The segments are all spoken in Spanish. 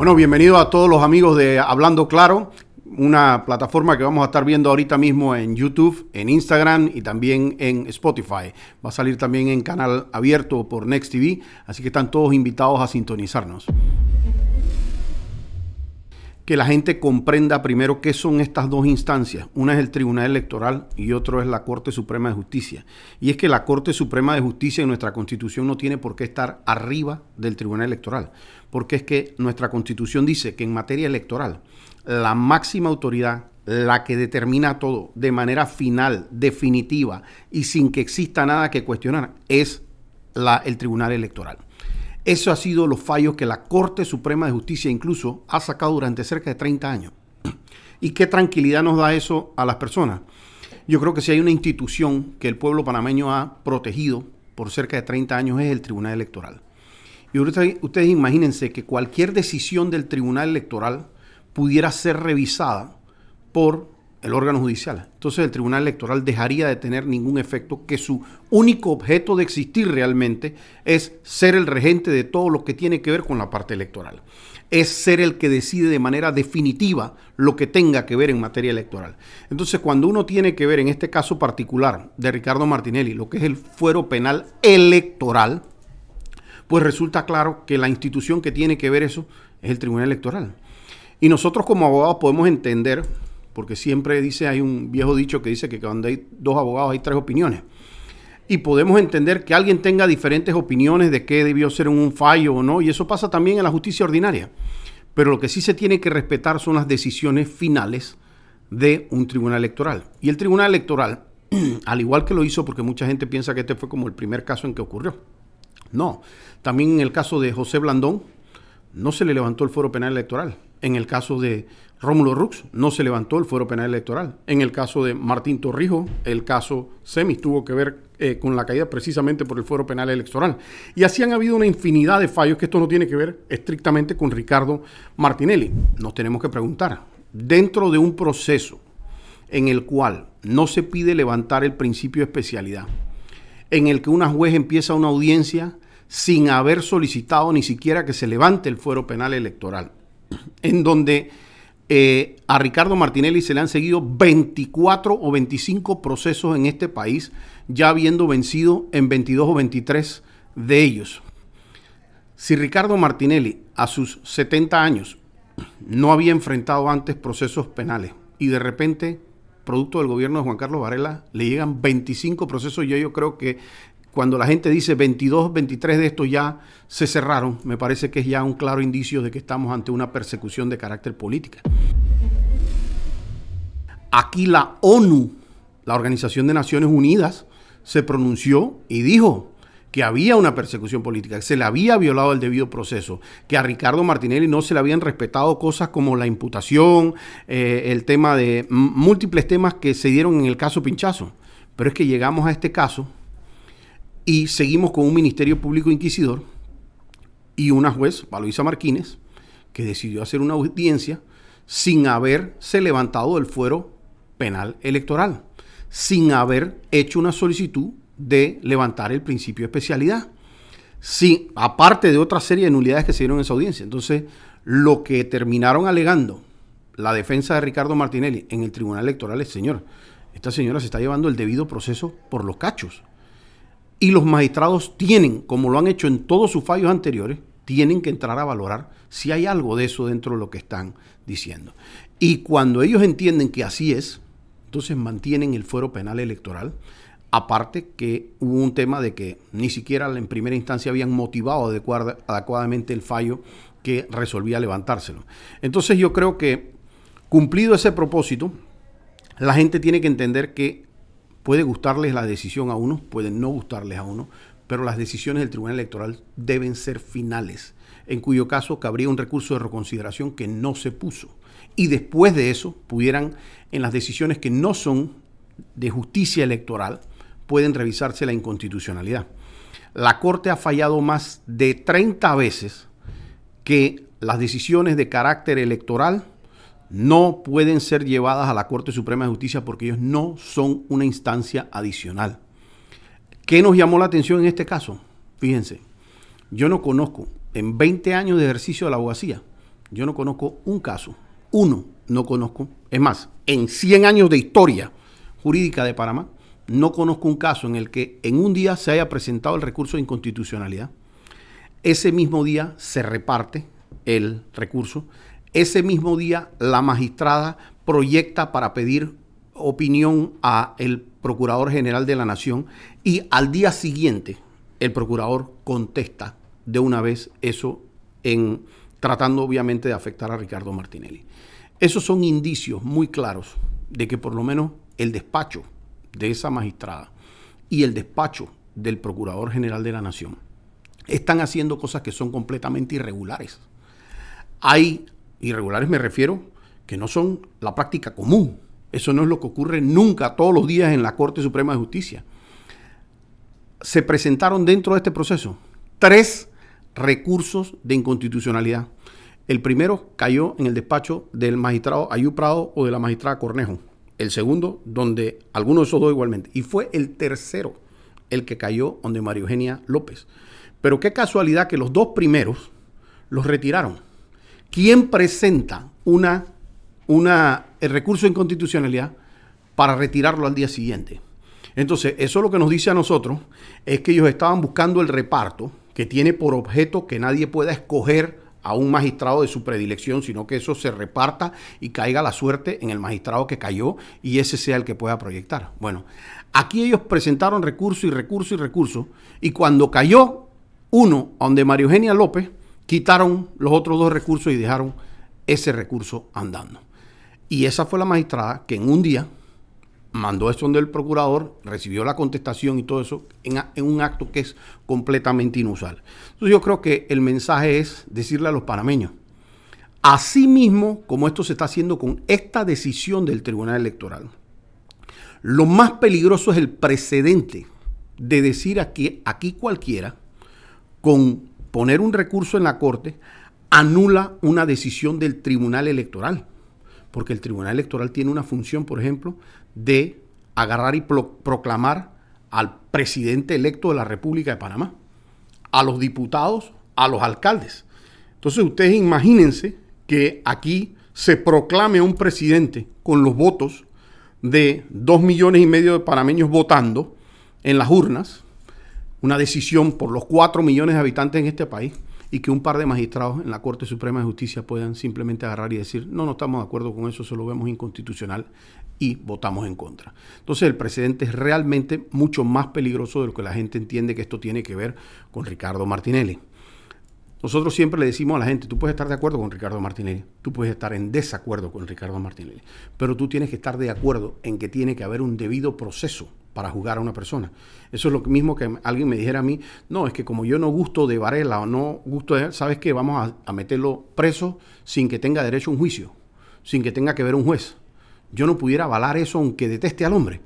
Bueno, bienvenido a todos los amigos de Hablando Claro, una plataforma que vamos a estar viendo ahorita mismo en YouTube, en Instagram y también en Spotify. Va a salir también en canal abierto por Next TV, así que están todos invitados a sintonizarnos que la gente comprenda primero qué son estas dos instancias. Una es el Tribunal Electoral y otro es la Corte Suprema de Justicia. Y es que la Corte Suprema de Justicia en nuestra Constitución no tiene por qué estar arriba del Tribunal Electoral, porque es que nuestra Constitución dice que en materia electoral la máxima autoridad, la que determina todo de manera final, definitiva y sin que exista nada que cuestionar, es la, el Tribunal Electoral. Eso ha sido los fallos que la Corte Suprema de Justicia incluso ha sacado durante cerca de 30 años. ¿Y qué tranquilidad nos da eso a las personas? Yo creo que si hay una institución que el pueblo panameño ha protegido por cerca de 30 años es el Tribunal Electoral. Y ustedes imagínense que cualquier decisión del Tribunal Electoral pudiera ser revisada por el órgano judicial. Entonces el Tribunal Electoral dejaría de tener ningún efecto, que su único objeto de existir realmente es ser el regente de todo lo que tiene que ver con la parte electoral. Es ser el que decide de manera definitiva lo que tenga que ver en materia electoral. Entonces cuando uno tiene que ver en este caso particular de Ricardo Martinelli, lo que es el fuero penal electoral, pues resulta claro que la institución que tiene que ver eso es el Tribunal Electoral. Y nosotros como abogados podemos entender porque siempre dice, hay un viejo dicho que dice que cuando hay dos abogados hay tres opiniones. Y podemos entender que alguien tenga diferentes opiniones de qué debió ser un fallo o no, y eso pasa también en la justicia ordinaria. Pero lo que sí se tiene que respetar son las decisiones finales de un tribunal electoral. Y el tribunal electoral, al igual que lo hizo, porque mucha gente piensa que este fue como el primer caso en que ocurrió. No, también en el caso de José Blandón, no se le levantó el foro penal electoral. En el caso de Rómulo Rux no se levantó el fuero penal electoral. En el caso de Martín Torrijos, el caso Semis tuvo que ver eh, con la caída precisamente por el fuero penal electoral. Y así han habido una infinidad de fallos que esto no tiene que ver estrictamente con Ricardo Martinelli. Nos tenemos que preguntar, dentro de un proceso en el cual no se pide levantar el principio de especialidad, en el que una juez empieza una audiencia sin haber solicitado ni siquiera que se levante el fuero penal electoral, en donde eh, a Ricardo Martinelli se le han seguido 24 o 25 procesos en este país, ya habiendo vencido en 22 o 23 de ellos. Si Ricardo Martinelli a sus 70 años no había enfrentado antes procesos penales y de repente, producto del gobierno de Juan Carlos Varela, le llegan 25 procesos, yo, yo creo que cuando la gente dice 22, 23 de estos ya se cerraron, me parece que es ya un claro indicio de que estamos ante una persecución de carácter política. Aquí la ONU, la Organización de Naciones Unidas, se pronunció y dijo que había una persecución política, que se le había violado el debido proceso, que a Ricardo Martinelli no se le habían respetado cosas como la imputación, eh, el tema de múltiples temas que se dieron en el caso Pinchazo. Pero es que llegamos a este caso y seguimos con un Ministerio Público Inquisidor y una juez, Valoisa Martínez, que decidió hacer una audiencia sin haberse levantado del fuero penal electoral, sin haber hecho una solicitud de levantar el principio de especialidad, sin, aparte de otra serie de nulidades que se dieron en esa audiencia. Entonces, lo que terminaron alegando la defensa de Ricardo Martinelli en el Tribunal Electoral es, señor, esta señora se está llevando el debido proceso por los cachos. Y los magistrados tienen, como lo han hecho en todos sus fallos anteriores, tienen que entrar a valorar si hay algo de eso dentro de lo que están diciendo. Y cuando ellos entienden que así es, entonces mantienen el fuero penal electoral. Aparte que hubo un tema de que ni siquiera en primera instancia habían motivado adecuadamente el fallo que resolvía levantárselo. Entonces yo creo que cumplido ese propósito, la gente tiene que entender que Puede gustarles la decisión a uno, puede no gustarles a uno, pero las decisiones del Tribunal Electoral deben ser finales, en cuyo caso cabría un recurso de reconsideración que no se puso. Y después de eso, pudieran, en las decisiones que no son de justicia electoral, pueden revisarse la inconstitucionalidad. La Corte ha fallado más de 30 veces que las decisiones de carácter electoral no pueden ser llevadas a la Corte Suprema de Justicia porque ellos no son una instancia adicional. ¿Qué nos llamó la atención en este caso? Fíjense, yo no conozco en 20 años de ejercicio de la abogacía, yo no conozco un caso, uno no conozco, es más, en 100 años de historia jurídica de Panamá, no conozco un caso en el que en un día se haya presentado el recurso de inconstitucionalidad, ese mismo día se reparte el recurso, ese mismo día la magistrada proyecta para pedir opinión a el Procurador General de la Nación y al día siguiente el procurador contesta de una vez eso en tratando obviamente de afectar a Ricardo Martinelli. Esos son indicios muy claros de que por lo menos el despacho de esa magistrada y el despacho del Procurador General de la Nación están haciendo cosas que son completamente irregulares. Hay irregulares, me refiero, que no son la práctica común. Eso no es lo que ocurre nunca, todos los días en la Corte Suprema de Justicia. Se presentaron dentro de este proceso tres recursos de inconstitucionalidad. El primero cayó en el despacho del magistrado Ayú Prado o de la magistrada Cornejo. El segundo, donde alguno de esos dos igualmente. Y fue el tercero el que cayó donde María Eugenia López. Pero qué casualidad que los dos primeros los retiraron. ¿Quién presenta una, una, el recurso de inconstitucionalidad para retirarlo al día siguiente? Entonces, eso lo que nos dice a nosotros es que ellos estaban buscando el reparto que tiene por objeto que nadie pueda escoger a un magistrado de su predilección, sino que eso se reparta y caiga la suerte en el magistrado que cayó y ese sea el que pueda proyectar. Bueno, aquí ellos presentaron recurso y recurso y recurso y cuando cayó uno, donde María Eugenia López, quitaron los otros dos recursos y dejaron ese recurso andando. Y esa fue la magistrada que en un día mandó eso donde el procurador, recibió la contestación y todo eso en, un acto que es completamente inusual. Entonces yo creo que el mensaje es decirle a los panameños, así mismo como esto se está haciendo con esta decisión del Tribunal Electoral, lo más peligroso es el precedente de decir aquí, aquí cualquiera, con poner un recurso en la Corte, anula una decisión del Tribunal Electoral. Porque el Tribunal Electoral tiene una función, por ejemplo, de agarrar y proclamar al presidente electo de la República de Panamá, a los diputados, a los alcaldes. Entonces ustedes imagínense que aquí se proclame un presidente con los votos de dos millones y medio de panameños votando en las urnas, una decisión por los cuatro millones de habitantes en este país, y que un par de magistrados en la Corte Suprema de Justicia puedan simplemente agarrar y decir, no, no estamos de acuerdo con eso, eso lo vemos inconstitucional y votamos en contra. Entonces el precedente es realmente mucho más peligroso de lo que la gente entiende que esto tiene que ver con Ricardo Martinelli. Nosotros siempre le decimos a la gente, tú puedes estar de acuerdo con Ricardo Martinelli, tú puedes estar en desacuerdo con Ricardo Martinelli, pero tú tienes que estar de acuerdo en que tiene que haber un debido proceso para juzgar a una persona. Eso es lo mismo que alguien me dijera a mí, no, es que como yo no gusto de Varela o no gusto de él, ¿sabes qué? Vamos a, meterlo preso sin que tenga derecho a un juicio, sin que tenga que ver un juez. Yo no pudiera avalar eso aunque deteste al hombre,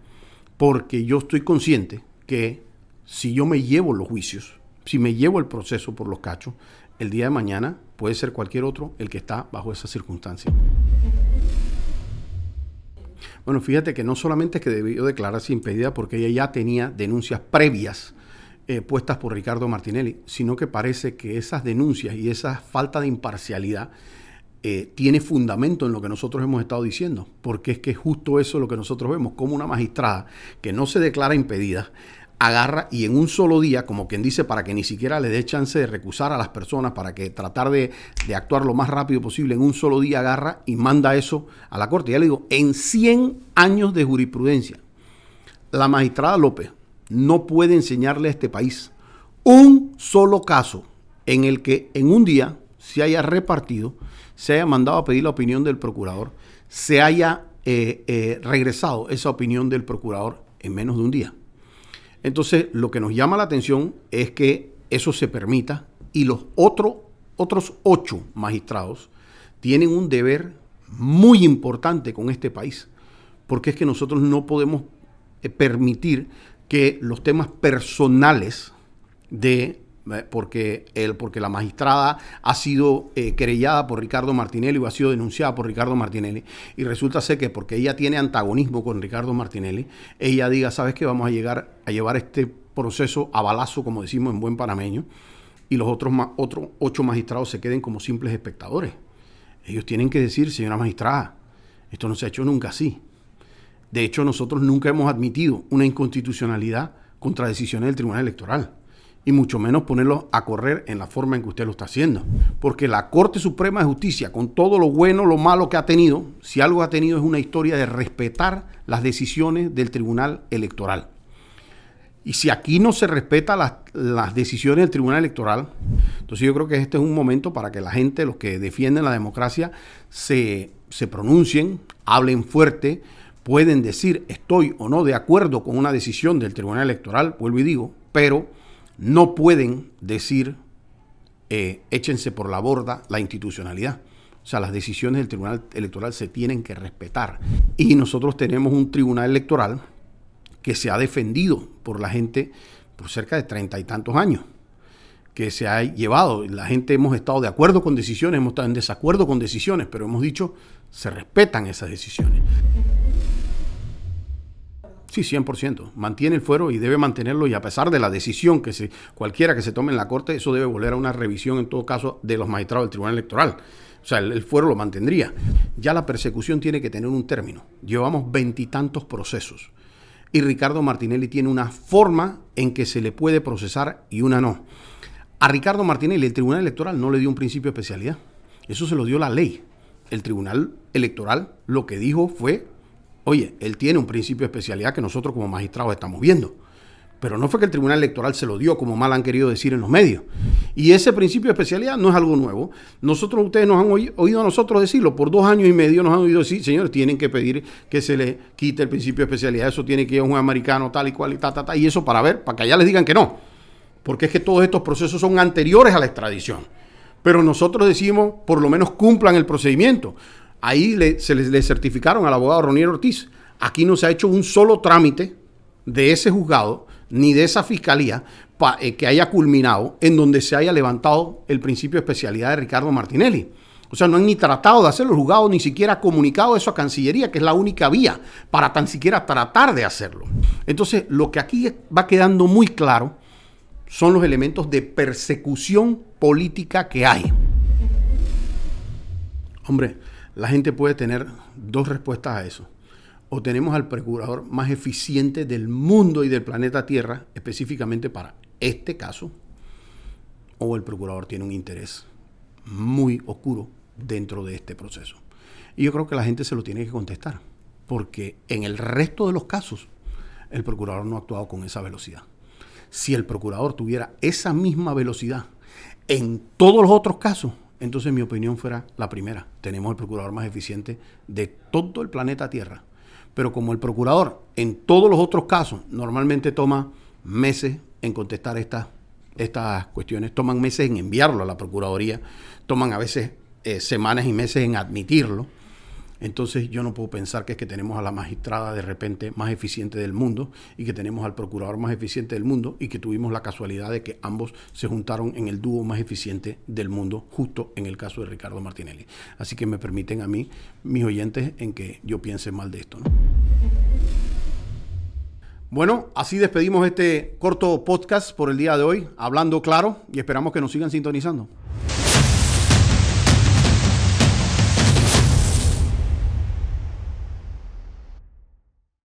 porque yo estoy consciente que si yo me llevo los juicios, si me llevo el proceso por los cachos, el día de mañana puede ser cualquier otro el que está bajo esa circunstancia. Bueno, fíjate que no solamente es que debió declararse impedida porque ella ya tenía denuncias previas eh, puestas por Ricardo Martinelli, sino que parece que esas denuncias y esa falta de imparcialidad eh, tiene fundamento en lo que nosotros hemos estado diciendo, porque es que justo eso es lo que nosotros vemos, como una magistrada que no se declara impedida, agarra y en un solo día, como quien dice, para que ni siquiera le dé chance de recusar a las personas, para que tratar de, actuar lo más rápido posible, en un solo día agarra y manda eso a la Corte. Ya le digo, en 100 años de jurisprudencia, la magistrada López no puede enseñarle a este país un solo caso en el que en un día se haya repartido, se haya mandado a pedir la opinión del procurador, se haya eh, eh, regresado esa opinión del procurador en menos de un día. Entonces, lo que nos llama la atención es que eso se permita y los otros ocho magistrados tienen un deber muy importante con este país, porque es que nosotros no podemos eh, permitir que los temas personales de porque, él, porque la magistrada ha sido eh, querellada por Ricardo Martinelli o ha sido denunciada por Ricardo Martinelli y resulta ser que porque ella tiene antagonismo con Ricardo Martinelli, ella diga, sabes que vamos a llegar a llevar este proceso a balazo, como decimos en buen panameño, y los otros, otros ocho magistrados se queden como simples espectadores. Ellos tienen que decir, señora magistrada, esto no se ha hecho nunca así. De hecho, nosotros nunca hemos admitido una inconstitucionalidad contra decisiones del Tribunal Electoral y mucho menos ponerlo a correr en la forma en que usted lo está haciendo. Porque la Corte Suprema de Justicia, con todo lo bueno, lo malo que ha tenido, si algo ha tenido es una historia de respetar las decisiones del Tribunal Electoral. Y si aquí no se respeta las, decisiones del Tribunal Electoral, entonces yo creo que este es un momento para que la gente, los que defienden la democracia, se, se pronuncien, hablen fuerte, pueden decir estoy o no de acuerdo con una decisión del Tribunal Electoral, vuelvo y digo, pero no pueden decir eh, échense por la borda la institucionalidad. O sea, las decisiones del Tribunal Electoral se tienen que respetar. Y nosotros tenemos un Tribunal Electoral que se ha defendido por la gente por cerca de treinta y tantos años, que se ha llevado. La gente hemos estado de acuerdo con decisiones, hemos estado en desacuerdo con decisiones, pero hemos dicho, se respetan esas decisiones. Sí, 100%. Mantiene el fuero y debe mantenerlo y a pesar de la decisión que se, cualquiera que se tome en la Corte, eso debe volver a una revisión en todo caso de los magistrados del Tribunal Electoral. O sea, el, fuero lo mantendría. Ya la persecución tiene que tener un término. Llevamos veintitantos procesos. Y Ricardo Martinelli tiene una forma en que se le puede procesar y una no. A Ricardo Martinelli el Tribunal Electoral no le dio un principio de especialidad. Eso se lo dio la ley. El Tribunal Electoral lo que dijo fue Oye, él tiene un principio de especialidad que nosotros como magistrados estamos viendo. Pero no fue que el Tribunal Electoral se lo dio, como mal han querido decir en los medios. Y ese principio de especialidad no es algo nuevo. Nosotros, ustedes nos han oído a nosotros decirlo, por dos años y medio nos han oído decir, señores, tienen que pedir que se le quite el principio de especialidad, eso tiene que ir a un americano tal y cual y ta, ta, ta, y eso para ver, para que allá les digan que no. Porque es que todos estos procesos son anteriores a la extradición. Pero nosotros decimos, por lo menos cumplan el procedimiento. Ahí se le, certificaron al abogado Ronier Ortiz. Aquí no se ha hecho un solo trámite de ese juzgado ni de esa fiscalía eh, que haya culminado en donde se haya levantado el principio de especialidad de Ricardo Martinelli. O sea, no han ni tratado de hacerlo, el juzgado ni siquiera ha comunicado eso a Cancillería, que es la única vía para tan siquiera tratar de hacerlo. Entonces, lo que aquí va quedando muy claro son los elementos de persecución política que hay. Hombre, la gente puede tener dos respuestas a eso. O tenemos al procurador más eficiente del mundo y del planeta Tierra, específicamente para este caso, o el procurador tiene un interés muy oscuro dentro de este proceso. Y yo creo que la gente se lo tiene que contestar, porque en el resto de los casos el procurador no ha actuado con esa velocidad. Si el procurador tuviera esa misma velocidad en todos los otros casos, entonces mi opinión fuera la primera. Tenemos el procurador más eficiente de todo el planeta Tierra. Pero como el procurador en todos los otros casos normalmente toma meses en contestar estas, estas cuestiones, toman meses en enviarlo a la Procuraduría, toman a veces eh, semanas y meses en admitirlo, entonces yo no puedo pensar que es que tenemos a la magistrada de repente más eficiente del mundo y que tenemos al procurador más eficiente del mundo y que tuvimos la casualidad de que ambos se juntaron en el dúo más eficiente del mundo justo en el caso de Ricardo Martinelli. Así que me permiten a mí, mis oyentes, en que yo piense mal de esto. Bueno, así despedimos este corto podcast por el día de hoy, hablando claro y esperamos que nos sigan sintonizando.